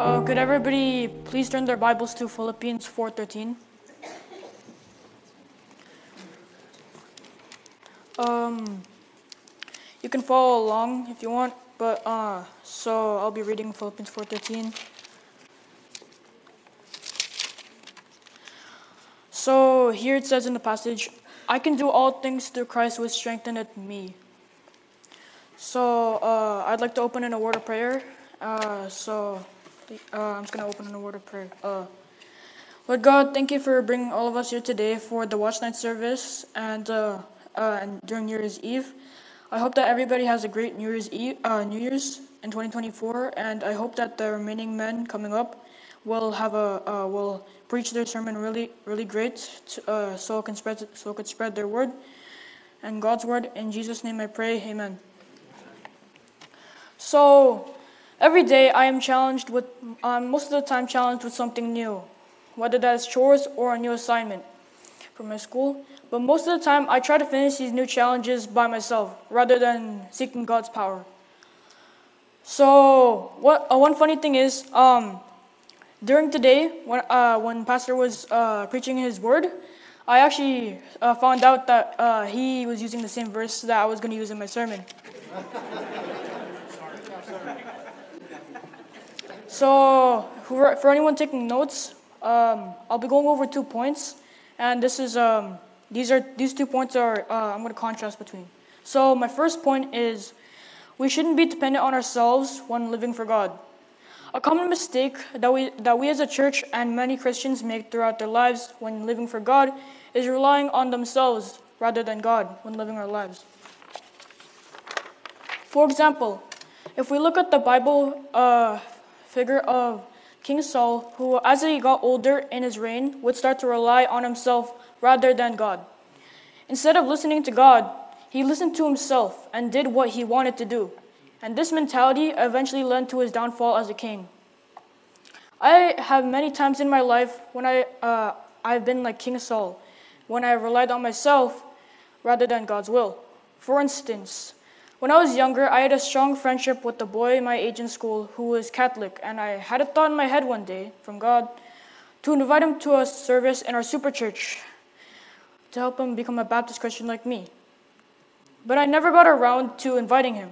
Uh, could everybody please turn their Bibles to Philippians 4:13? Um, you can follow along if you want, but uh, so I'll be reading Philippians 4:13. So here it says in the passage, "I can do all things through Christ who strengtheneth me." So uh, I'd like to open in a word of prayer. Uh, so uh, I'm just gonna open in a word of prayer. Uh, Lord God, thank you for bringing all of us here today for the Watch Night service and uh, uh, and during New Year's Eve. I hope that everybody has a great New Year's Eve, New Year's in 2024, and I hope that the remaining men coming up will have a will preach their sermon really really great, to, so it can spread so it could spread their word and God's word. In Jesus' name, I pray. Amen. So every day I am challenged with um, most of the time challenged with something new, whether that is chores or a new assignment from my school. But most of the time, I try to finish these new challenges by myself rather than seeking God's power. So, what uh, one funny thing is, um, during today, when uh, when Pastor was uh, preaching his word, I actually uh, found out that uh, he was using the same verse that I was going to use in my sermon. So, for, anyone taking notes, um, I'll be going over two points, and this is um, these are these two points are uh, I'm going to contrast between. So my first point is we shouldn't be dependent on ourselves when living for God. A common mistake that we that we as a church and many Christians make throughout their lives when living for God is relying on themselves rather than God when living our lives. For example, if we look at the Bible uh, figure of King Saul, who, as he got older in his reign, would start to rely on himself rather than God. Instead of listening to God, he listened to himself and did what he wanted to do. And this mentality eventually led to his downfall as a king. I have many times in my life when I, uh, I've been like King Saul, when I relied on myself rather than God's will. For instance, when I was younger, I had a strong friendship with a boy my age in school who was Catholic, and I had a thought in my head one day from God to invite him to a service in our super church to help him become a Baptist Christian like me. But I never got around to inviting him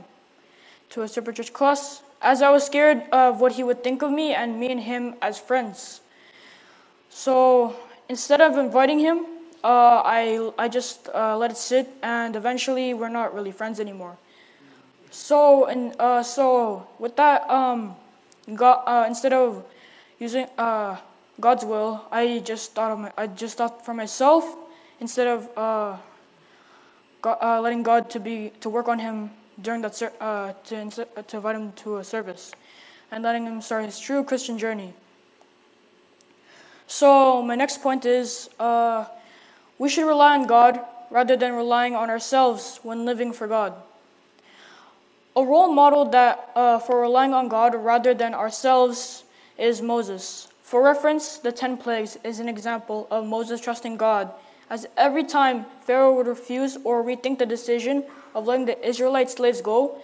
to a super church class as I was scared of what he would think of me and me and him as friends. So instead of inviting him, uh, I, I just uh, let it sit, and eventually we're not really friends anymore. So and uh, so with that, um, God, uh, instead of using uh, God's will, I just thought of my, I just thought for myself instead of uh, God, uh, letting God to be to work on him during that uh, to, to invite him to a service and letting him start his true Christian journey. So my next point is uh, we should rely on God rather than relying on ourselves when living for God. A role model that uh, for relying on God rather than ourselves is Moses. For reference, the ten plagues is an example of Moses trusting God as every time Pharaoh would refuse or rethink the decision of letting the Israelite slaves go,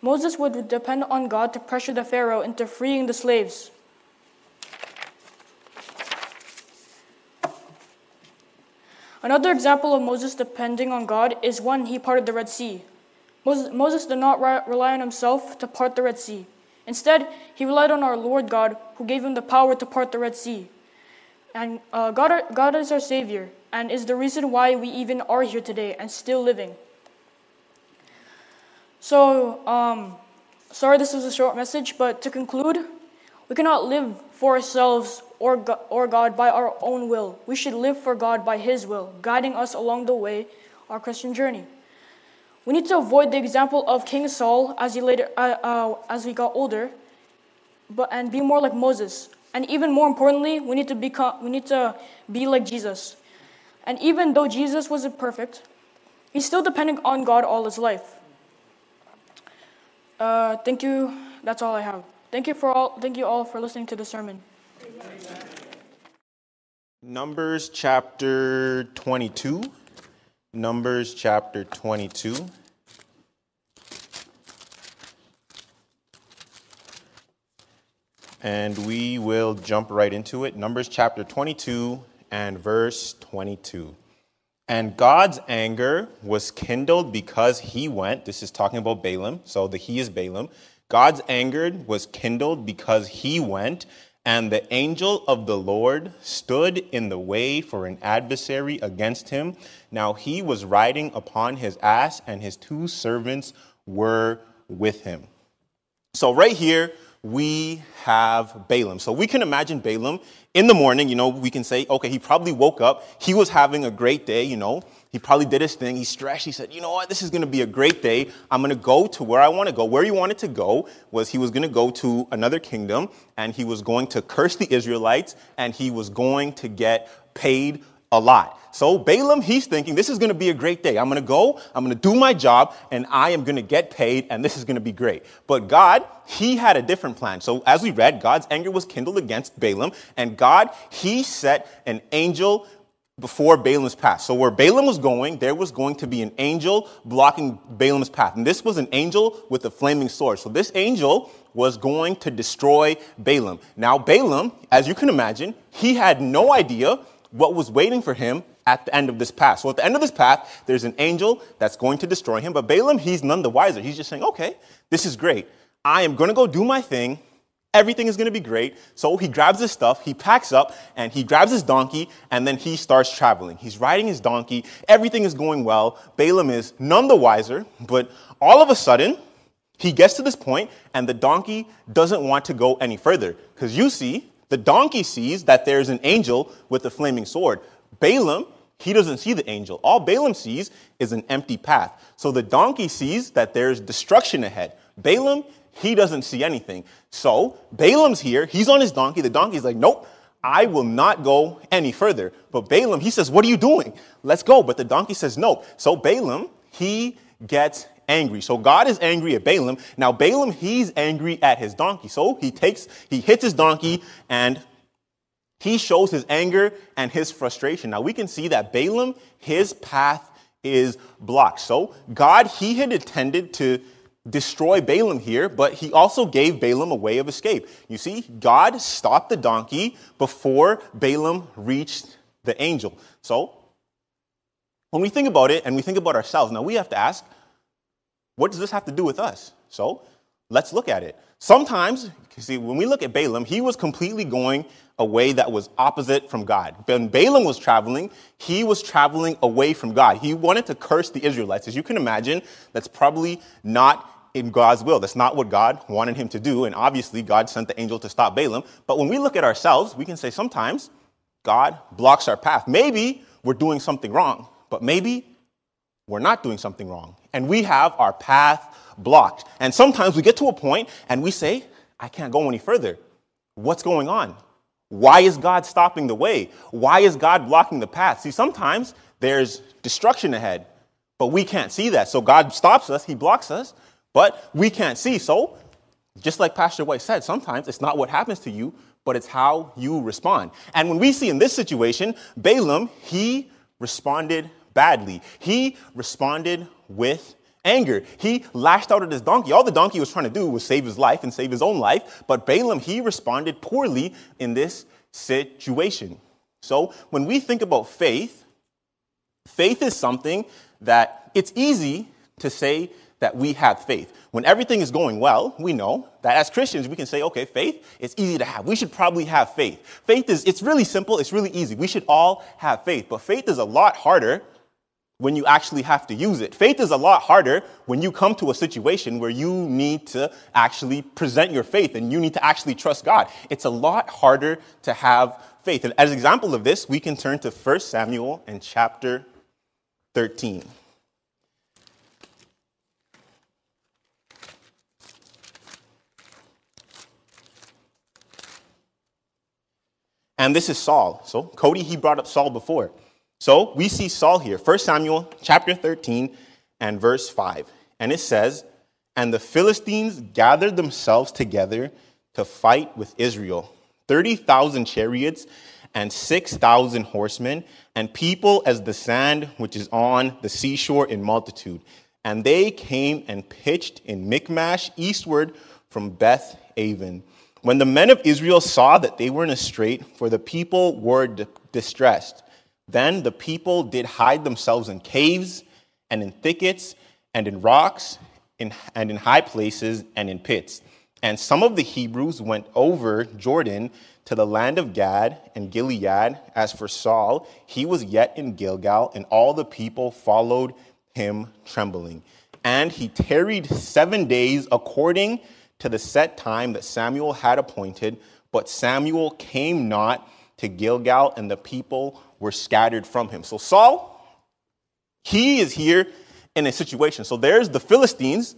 Moses would depend on God to pressure the Pharaoh into freeing the slaves. Another example of Moses depending on God is when he parted the Red Sea. Moses, did not rely on himself to part the Red Sea. Instead, he relied on our Lord God, who gave him the power to part the Red Sea. And uh, God, God is our Savior and is the reason why we even are here today and still living. So, um, sorry this was a short message, but to conclude, we cannot live for ourselves or, or God by our own will. We should live for God by His will, guiding us along the way, our Christian journey. We need to avoid the example of King Saul as he later, uh, uh, as he got older, but and be more like Moses. And even more importantly, we need to become, we need to be like Jesus. And even though Jesus wasn't perfect, he's still depending on God all his life. Uh, thank you. That's all I have. Thank you for all. Thank you all for listening to the sermon. Numbers chapter 22. Numbers chapter 22. And we will jump right into it. Numbers chapter 22 and verse 22. And God's anger was kindled because he went. This is talking about Balaam. So the he is Balaam. God's anger was kindled because he went and the angel of the Lord stood in the way for an adversary against him. Now he was riding upon his ass, and his two servants were with him. So, right here, we have Balaam. So, we can imagine Balaam in the morning. You know, we can say, okay, he probably woke up. He was having a great day, you know. He probably did his thing. He stretched. He said, you know what? This is going to be a great day. I'm going to go to where I want to go. Where he wanted to go was he was going to go to another kingdom and he was going to curse the Israelites and he was going to get paid a lot. So Balaam, he's thinking, this is going to be a great day. I'm going to go, I'm going to do my job, and I am going to get paid, and this is going to be great. But God, he had a different plan. So as we read, God's anger was kindled against Balaam, and God, he set an angel before Balaam's path. So where Balaam was going, there was going to be an angel blocking Balaam's path. And this was an angel with a flaming sword. So this angel was going to destroy Balaam. Now, Balaam, as you can imagine, he had no idea what was waiting for him at the end of this path. So at the end of this path, there's an angel that's going to destroy him. But Balaam, he's none the wiser. He's just saying, okay, this is great. I am going to go do my thing. Everything is going to be great. So he grabs his stuff, he packs up, and he grabs his donkey, and then he starts traveling. He's riding his donkey. Everything is going well. Balaam is none the wiser, but all of a sudden, he gets to this point, and the donkey doesn't want to go any further. Because you see, the donkey sees that there's an angel with a flaming sword. Balaam, he doesn't see the angel. All Balaam sees is an empty path. So the donkey sees that there's destruction ahead. Balaam, he doesn't see anything. So Balaam's here. He's on his donkey. The donkey's like, nope, I will not go any further. But Balaam, he says, what are you doing? Let's go. But the donkey says, nope. So Balaam, he gets angry. So God is angry at Balaam. Now Balaam, he's angry at his donkey. So he takes, he hits his donkey and he shows his anger and his frustration. Now we can see that Balaam, his path is blocked. So God, he had intended to destroy Balaam here, but he also gave Balaam a way of escape. You see, God stopped the donkey before Balaam reached the angel. So when we think about it and we think about ourselves, now we have to ask, what does this have to do with us? So let's look at it. Sometimes, you see, when we look at Balaam, he was completely going a way that was opposite from God. When Balaam was traveling, he was traveling away from God. He wanted to curse the Israelites. As you can imagine, that's probably not in God's will. That's not what God wanted him to do. And obviously, God sent the angel to stop Balaam. But when we look at ourselves, we can say sometimes God blocks our path. Maybe we're doing something wrong, but maybe we're not doing something wrong. And we have our path blocked. And sometimes we get to a point and we say, I can't go any further. What's going on? Why is God stopping the way? Why is God blocking the path? See, sometimes there's destruction ahead, but we can't see that. So God stops us, He blocks us, but we can't see. So, just like Pastor White said, sometimes it's not what happens to you, but it's how you respond. And when we see in this situation, Balaam, he responded badly. He responded with anger. He lashed out at his donkey. All the donkey was trying to do was save his life and save his own life, but Balaam, he responded poorly in this situation. So when we think about faith, faith is something that it's easy to say that we have faith. When everything is going well, we know that as Christians, we can say, okay, faith, it's easy to have. We should probably have faith. Faith is, it's really simple, it's really easy. We should all have faith. But faith is a lot harder when you actually have to use it. Faith is a lot harder when you come to a situation where you need to actually present your faith and you need to actually trust God. It's a lot harder to have faith. And as an example of this, we can turn to 1 Samuel and chapter 13. And this is Saul. So Cody, he brought up Saul before. So we see Saul here, 1 Samuel chapter 13 and verse 5. And it says, And the Philistines gathered themselves together to fight with Israel 30,000 chariots and 6,000 horsemen, and people as the sand which is on the seashore in multitude. And they came and pitched in Michmash eastward from Beth Aven. When the men of Israel saw that they were in a strait, for the people were d- distressed, then the people did hide themselves in caves and in thickets and in rocks in, and in high places and in pits. And some of the Hebrews went over Jordan to the land of Gad and Gilead. As for Saul, he was yet in Gilgal, and all the people followed him trembling. And he tarried seven days according to the set time that Samuel had appointed. But Samuel came not to Gilgal, and the people were scattered from him. So Saul, he is here in a situation. So there's the Philistines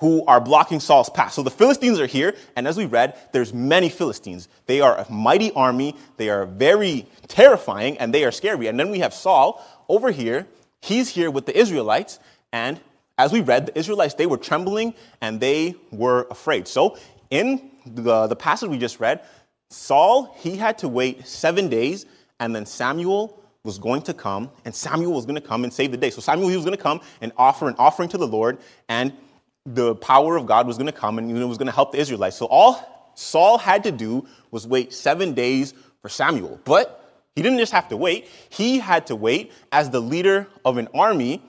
who are blocking Saul's path. So the Philistines are here, and as we read, there's many Philistines. They are a mighty army, they are very terrifying, and they are scary. And then we have Saul over here. He's here with the Israelites, and as we read, the Israelites, they were trembling and they were afraid. So in the, the passage we just read, Saul, he had to wait seven days, and then Samuel was going to come, and Samuel was going to come and save the day. So Samuel, he was going to come and offer an offering to the Lord, and the power of God was going to come and it was going to help the Israelites. So all Saul had to do was wait seven days for Samuel. But he didn't just have to wait, he had to wait as the leader of an army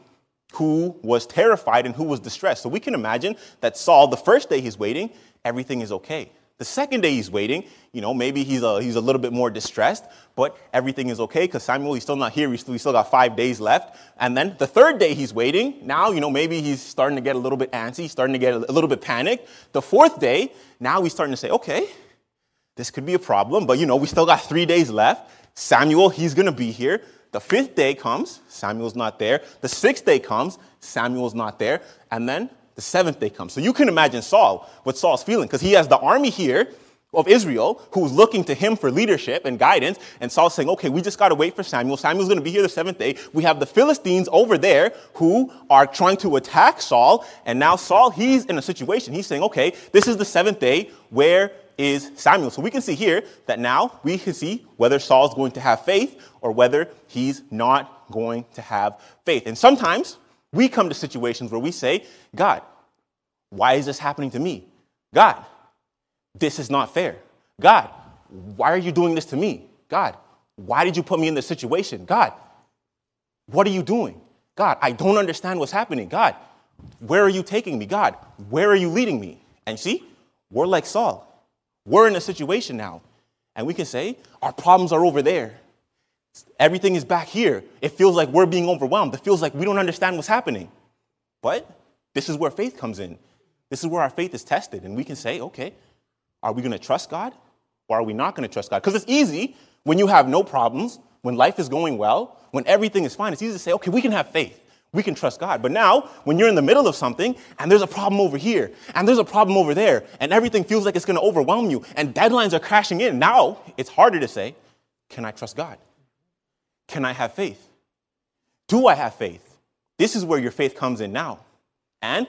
who was terrified and who was distressed. So we can imagine that Saul, the first day he's waiting, everything is okay. The second day he's waiting, you know, maybe he's a, he's a little bit more distressed, but everything is okay because Samuel, he's still not here. We still, we still got five days left. And then the third day he's waiting. Now, you know, maybe he's starting to get a little bit antsy, starting to get a little bit panicked. The fourth day, now he's starting to say, okay, this could be a problem, but you know, we still got three days left. Samuel, he's going to be here. The fifth day comes, Samuel's not there. The sixth day comes, Samuel's not there. And then the seventh day comes. So you can imagine Saul, what Saul's feeling, because he has the army here of Israel who's looking to him for leadership and guidance. And Saul's saying, okay, we just got to wait for Samuel. Samuel's going to be here the seventh day. We have the Philistines over there who are trying to attack Saul. And now Saul, he's in a situation. He's saying, okay, this is the seventh day. Where is Samuel? So we can see here that now we can see whether Saul's going to have faith or whether he's not going to have faith. And sometimes we come to situations where we say, God, why is this happening to me? God, this is not fair. God, why are you doing this to me? God, why did you put me in this situation? God, what are you doing? God, I don't understand what's happening. God, where are you taking me? God, where are you leading me? And see, we're like Saul. We're in a situation now. And we can say, our problems are over there. Everything is back here. It feels like we're being overwhelmed. It feels like we don't understand what's happening. But this is where faith comes in. This is where our faith is tested. And we can say, okay, are we going to trust God or are we not going to trust God? Because it's easy when you have no problems, when life is going well, when everything is fine. It's easy to say, okay, we can have faith. We can trust God. But now, when you're in the middle of something and there's a problem over here and there's a problem over there and everything feels like it's going to overwhelm you and deadlines are crashing in, now it's harder to say, can I trust God? Can I have faith? Do I have faith? This is where your faith comes in now. And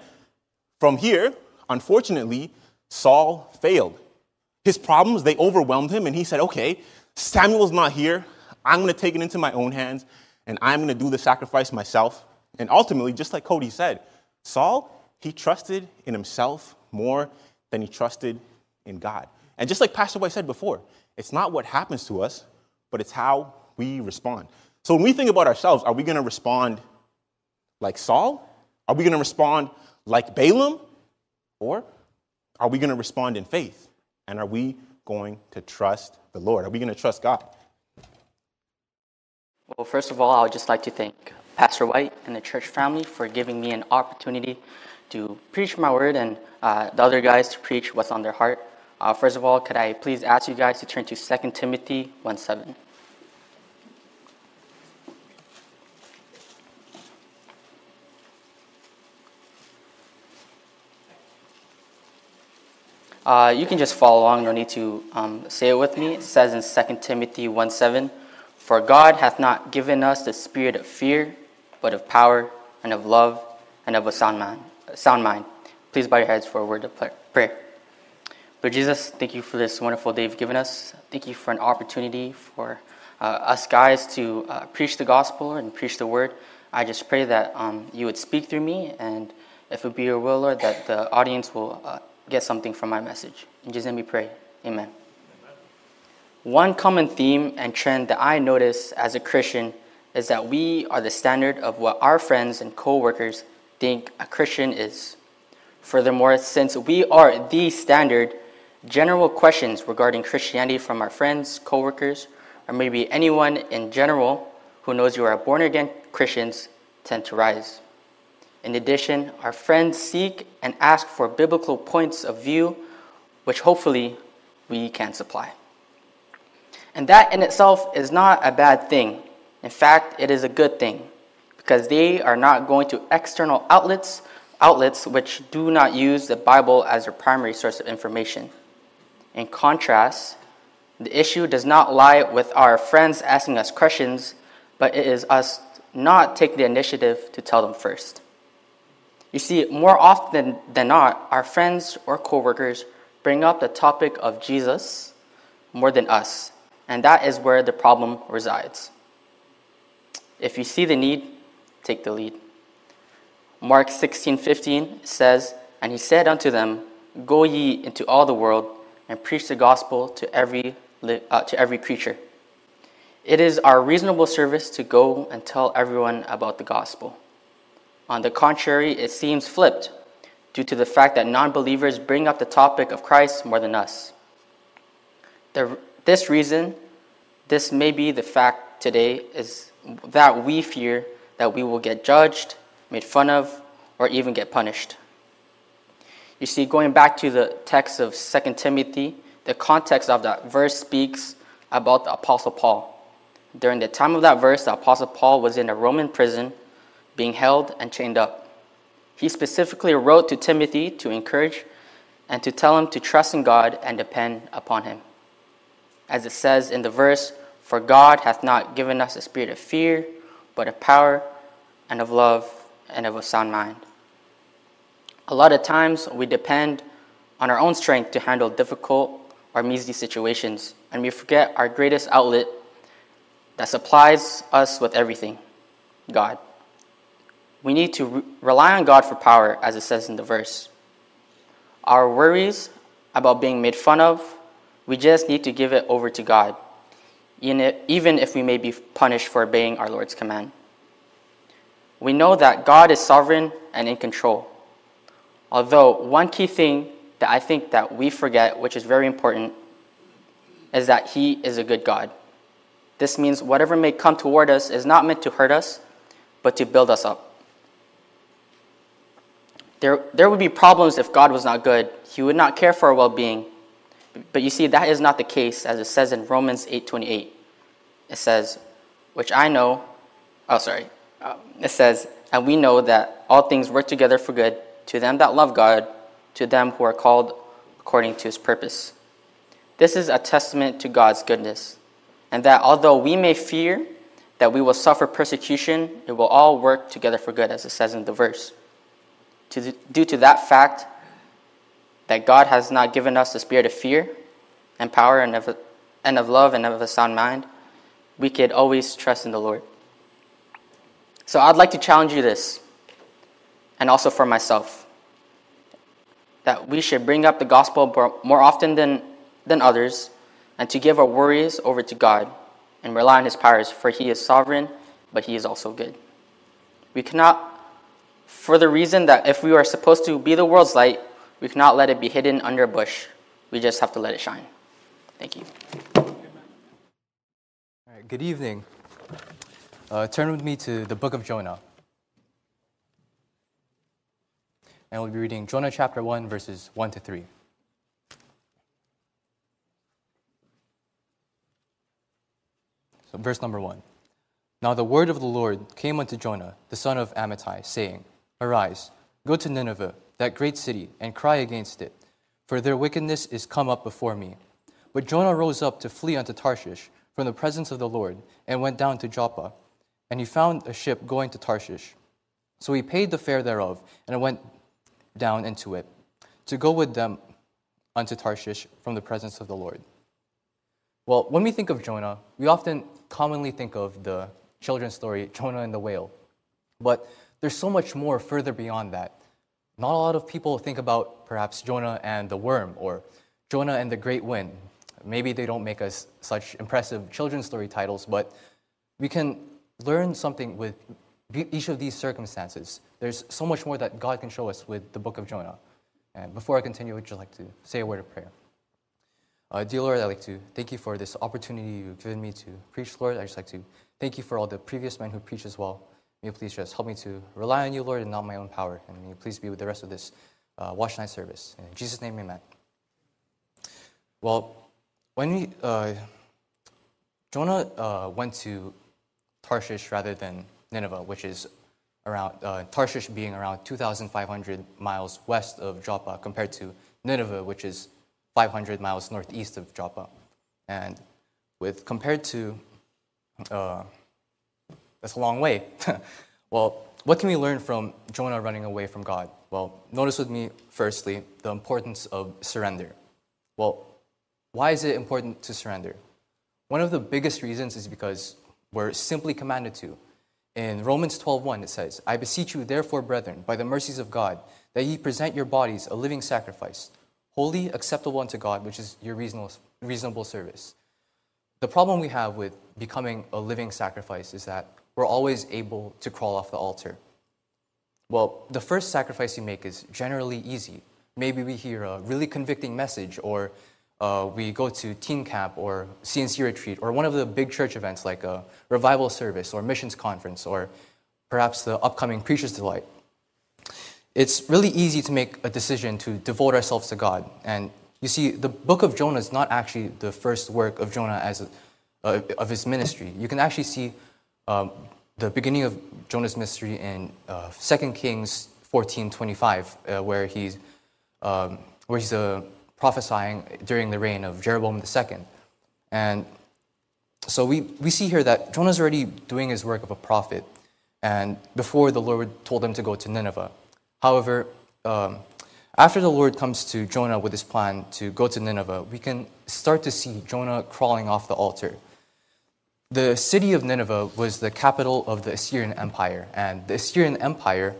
from here, unfortunately, Saul failed. His problems, they overwhelmed him, and he said, Okay, Samuel's not here. I'm going to take it into my own hands, and I'm going to do the sacrifice myself. And ultimately, just like Cody said, Saul, he trusted in himself more than he trusted in God. And just like Pastor White said before, it's not what happens to us, but it's how we respond. So when we think about ourselves, are we going to respond like Saul? Are we going to respond like Balaam? Or are we going to respond in faith? And are we going to trust the Lord? Are we going to trust God? Well, first of all, I would just like to thank Pastor White and the church family for giving me an opportunity to preach my word and uh, the other guys to preach what's on their heart. Uh, first of all, could I please ask you guys to turn to 2 Timothy 1 7? Uh, you can just follow along, no need to um, say it with me. It says in 2 Timothy 1 7, For God hath not given us the spirit of fear, but of power and of love and of a sound mind. Sound mind. Please bow your heads for a word of prayer. Lord Jesus, thank you for this wonderful day you've given us. Thank you for an opportunity for uh, us guys to uh, preach the gospel and preach the word. I just pray that um, you would speak through me, and if it be your will, Lord, that the audience will uh, get something from my message. In Jesus' name we pray. Amen. One common theme and trend that I notice as a Christian is that we are the standard of what our friends and coworkers think a Christian is. Furthermore, since we are the standard, general questions regarding Christianity from our friends, coworkers, or maybe anyone in general who knows you are born again Christians tend to rise. In addition, our friends seek and ask for biblical points of view, which hopefully we can supply. And that in itself is not a bad thing. In fact, it is a good thing because they are not going to external outlets, outlets which do not use the Bible as their primary source of information. In contrast, the issue does not lie with our friends asking us questions, but it is us not taking the initiative to tell them first. You see, more often than not, our friends or coworkers bring up the topic of Jesus more than us, and that is where the problem resides. If you see the need, take the lead. Mark 16:15 says, "And he said unto them, Go ye into all the world and preach the gospel to every uh, to every creature. It is our reasonable service to go and tell everyone about the gospel. On the contrary, it seems flipped due to the fact that non believers bring up the topic of Christ more than us. The, this reason, this may be the fact today, is that we fear that we will get judged, made fun of, or even get punished. You see, going back to the text of 2 Timothy, the context of that verse speaks about the Apostle Paul. During the time of that verse, the Apostle Paul was in a Roman prison, being held and chained up. He specifically wrote to Timothy to encourage and to tell him to trust in God and depend upon him. As it says in the verse, For God hath not given us a spirit of fear, but of power and of love and of a sound mind. A lot of times we depend on our own strength to handle difficult or measly situations, and we forget our greatest outlet that supplies us with everything God. We need to re- rely on God for power, as it says in the verse. Our worries about being made fun of, we just need to give it over to God, even if we may be punished for obeying our Lord's command. We know that God is sovereign and in control. Although one key thing that I think that we forget, which is very important, is that He is a good God. This means whatever may come toward us is not meant to hurt us, but to build us up. There, there would be problems if God was not good. He would not care for our well-being. But you see, that is not the case, as it says in Romans 8.28. It says, which I know, oh, sorry. Um, it says, and we know that all things work together for good to them that love God, to them who are called according to his purpose. This is a testament to God's goodness and that although we may fear that we will suffer persecution, it will all work together for good, as it says in the verse. To, due to that fact, that God has not given us the spirit of fear and power and of, and of love and of a sound mind, we could always trust in the Lord. So I'd like to challenge you this, and also for myself, that we should bring up the gospel more often than, than others and to give our worries over to God and rely on His powers, for He is sovereign, but He is also good. We cannot, for the reason that if we are supposed to be the world's light, we cannot let it be hidden under a bush. We just have to let it shine. Thank you. Good evening. Uh, turn with me to the book of Jonah. And we'll be reading Jonah chapter 1, verses 1 to 3. So, verse number one. Now the word of the Lord came unto Jonah, the son of Amittai, saying, Arise, go to Nineveh, that great city, and cry against it, for their wickedness is come up before me. But Jonah rose up to flee unto Tarshish from the presence of the Lord, and went down to Joppa. And he found a ship going to Tarshish. So he paid the fare thereof, and went down into it, to go with them unto Tarshish from the presence of the Lord. Well, when we think of Jonah, we often commonly think of the children's story, Jonah and the whale. But there's so much more further beyond that. Not a lot of people think about perhaps Jonah and the worm or Jonah and the Great Wind. Maybe they don't make us such impressive children's story titles, but we can learn something with each of these circumstances. There's so much more that God can show us with the book of Jonah. And before I continue, would you like to say a word of prayer? Uh, dear Lord, I'd like to thank you for this opportunity you've given me to preach, Lord. I'd just like to thank you for all the previous men who preach as well. May you please just help me to rely on you, Lord, and not my own power. And may you please be with the rest of this uh, watch night service. In Jesus' name, amen. Well, when we, uh, Jonah uh, went to Tarshish rather than Nineveh, which is around uh, Tarshish being around 2,500 miles west of Joppa, compared to Nineveh, which is 500 miles northeast of Joppa. And with compared to, uh, that's a long way. well, what can we learn from Jonah running away from God? Well, notice with me, firstly, the importance of surrender. Well, why is it important to surrender? One of the biggest reasons is because we're simply commanded to. In Romans 12:1 it says, "I beseech you therefore, brethren, by the mercies of God, that ye present your bodies a living sacrifice, holy, acceptable unto God, which is your reasonable, reasonable service." The problem we have with becoming a living sacrifice is that we're always able to crawl off the altar. Well, the first sacrifice you make is generally easy. Maybe we hear a really convicting message, or uh, we go to teen camp or CNC retreat, or one of the big church events like a revival service or missions conference, or perhaps the upcoming Preacher's Delight. It's really easy to make a decision to devote ourselves to God. And you see, the book of Jonah is not actually the first work of Jonah as a, uh, of his ministry. You can actually see um, the beginning of Jonah's mystery in uh, 2 Kings 14:25, uh, where he's um, where he's uh, prophesying during the reign of Jeroboam II, and so we, we see here that Jonah's already doing his work of a prophet, and before the Lord told him to go to Nineveh. However, um, after the Lord comes to Jonah with his plan to go to Nineveh, we can start to see Jonah crawling off the altar. The city of Nineveh was the capital of the Assyrian Empire, and the Assyrian Empire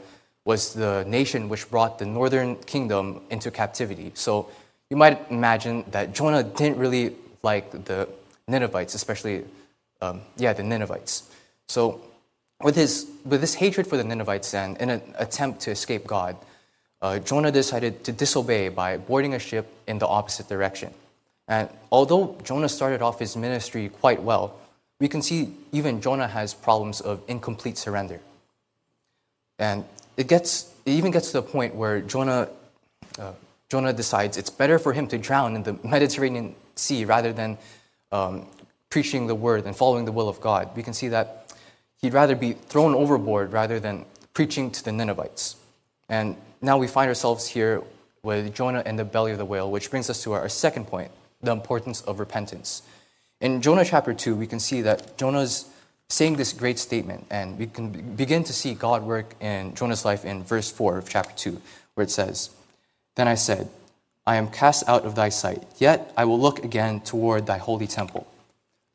was the nation which brought the northern kingdom into captivity. So you might imagine that Jonah didn't really like the Ninevites, especially, um, yeah, the Ninevites. So with his, with this hatred for the Ninevites and in an attempt to escape God, uh, Jonah decided to disobey by boarding a ship in the opposite direction. And although Jonah started off his ministry quite well, we can see even Jonah has problems of incomplete surrender. And it, gets, it even gets to the point where Jonah, uh, Jonah decides it's better for him to drown in the Mediterranean Sea rather than um, preaching the word and following the will of God. We can see that he'd rather be thrown overboard rather than preaching to the Ninevites. And now we find ourselves here with Jonah in the belly of the whale, which brings us to our second point the importance of repentance. In Jonah chapter 2, we can see that Jonah's saying this great statement, and we can begin to see God work in Jonah's life in verse 4 of chapter 2, where it says, Then I said, I am cast out of thy sight, yet I will look again toward thy holy temple.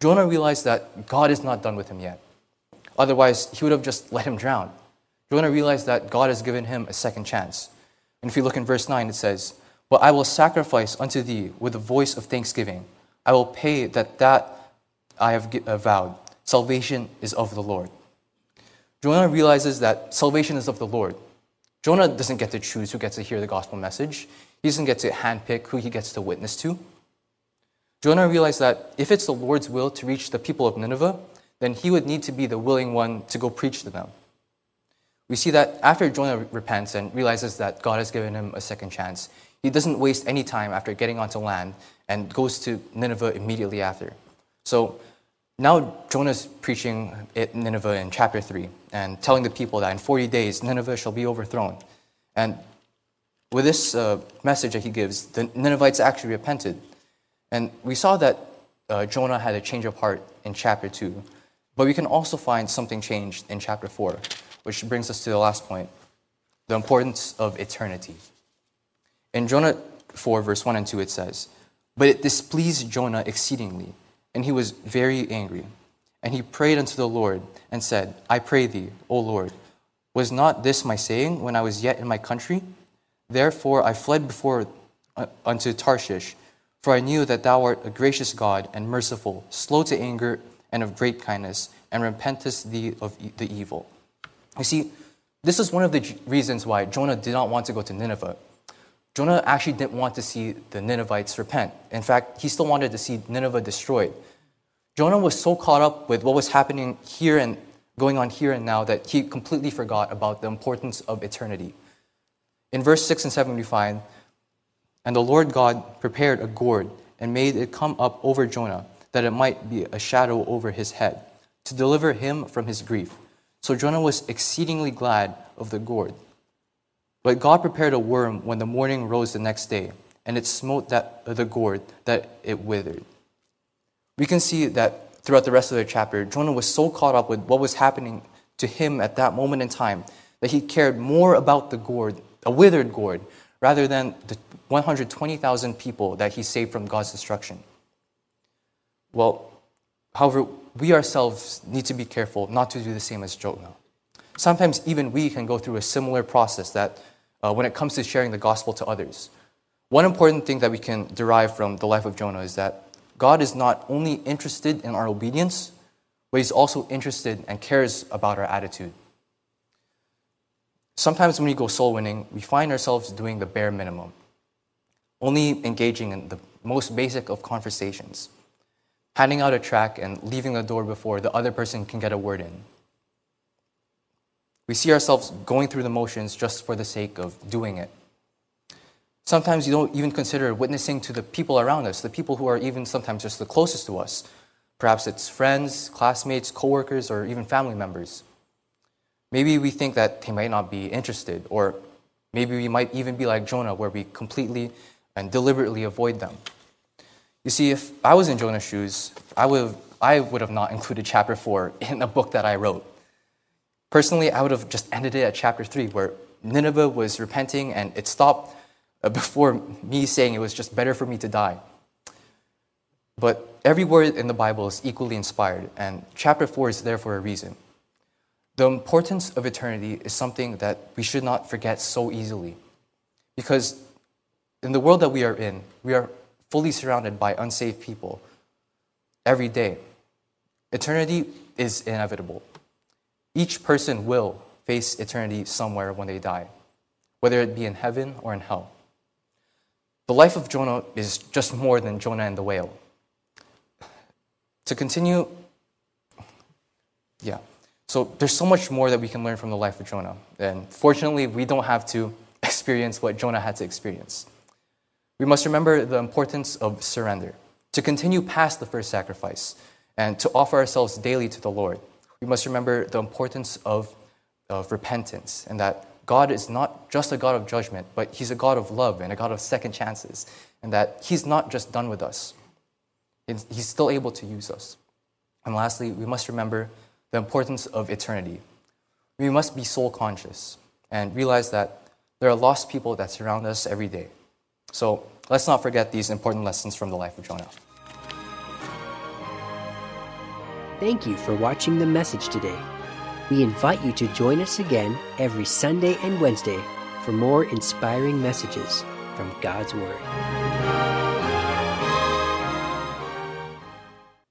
Jonah realized that God is not done with him yet. Otherwise, he would have just let him drown. Jonah realized that God has given him a second chance. And if you look in verse 9, it says, But I will sacrifice unto thee with a voice of thanksgiving I will pay that that I have uh, vowed. Salvation is of the Lord. Jonah realizes that salvation is of the Lord. Jonah doesn't get to choose who gets to hear the gospel message. He doesn't get to handpick who he gets to witness to. Jonah realized that if it's the Lord's will to reach the people of Nineveh, then he would need to be the willing one to go preach to them. We see that after Jonah repents and realizes that God has given him a second chance, he doesn't waste any time after getting onto land and goes to Nineveh immediately after. So now Jonah's preaching at Nineveh in chapter 3 and telling the people that in 40 days Nineveh shall be overthrown. And with this uh, message that he gives, the Ninevites actually repented. And we saw that uh, Jonah had a change of heart in chapter 2. But we can also find something changed in chapter 4, which brings us to the last point the importance of eternity. In Jonah 4, verse 1 and 2, it says, but it displeased Jonah exceedingly, and he was very angry. And he prayed unto the Lord and said, I pray thee, O Lord, was not this my saying when I was yet in my country? Therefore I fled before uh, unto Tarshish, For I knew that thou art a gracious God and merciful, slow to anger and of great kindness, and repentest thee of e- the evil. You see, this is one of the reasons why Jonah did not want to go to Nineveh. Jonah actually didn't want to see the Ninevites repent. In fact, he still wanted to see Nineveh destroyed. Jonah was so caught up with what was happening here and going on here and now that he completely forgot about the importance of eternity. In verse 6 and 7, we find, And the Lord God prepared a gourd and made it come up over Jonah, that it might be a shadow over his head, to deliver him from his grief. So Jonah was exceedingly glad of the gourd. But God prepared a worm when the morning rose the next day, and it smote that, the gourd that it withered. We can see that throughout the rest of the chapter, Jonah was so caught up with what was happening to him at that moment in time that he cared more about the gourd, a withered gourd, rather than the 120,000 people that he saved from God's destruction. Well, however, we ourselves need to be careful not to do the same as Jonah. Sometimes even we can go through a similar process that uh, when it comes to sharing the gospel to others. One important thing that we can derive from the life of Jonah is that God is not only interested in our obedience, but He's also interested and cares about our attitude. Sometimes when we go soul winning, we find ourselves doing the bare minimum, only engaging in the most basic of conversations, handing out a track and leaving the door before the other person can get a word in. We see ourselves going through the motions just for the sake of doing it. Sometimes you don't even consider witnessing to the people around us, the people who are even sometimes just the closest to us. Perhaps it's friends, classmates, coworkers, or even family members. Maybe we think that they might not be interested, or maybe we might even be like Jonah, where we completely and deliberately avoid them. You see, if I was in Jonah's shoes, I would have, I would have not included chapter 4 in a book that I wrote. Personally, I would have just ended it at chapter 3, where Nineveh was repenting and it stopped uh, before me saying it was just better for me to die. But every word in the Bible is equally inspired, and chapter 4 is there for a reason. The importance of eternity is something that we should not forget so easily. Because in the world that we are in, we are fully surrounded by unsaved people every day. Eternity is inevitable. Each person will face eternity somewhere when they die, whether it be in heaven or in hell. The life of Jonah is just more than Jonah and the whale. To continue, yeah. So there's so much more that we can learn from the life of Jonah. And fortunately, we don't have to experience what Jonah had to experience. We must remember the importance of surrender, to continue past the first sacrifice, and to offer ourselves daily to the Lord. We must remember the importance of, of repentance and that God is not just a God of judgment, but He's a God of love and a God of second chances, and that He's not just done with us, He's still able to use us. And lastly, we must remember the importance of eternity. We must be soul conscious and realize that there are lost people that surround us every day. So let's not forget these important lessons from the life of Jonah. Thank you for watching the message today. We invite you to join us again every Sunday and Wednesday for more inspiring messages from God's Word.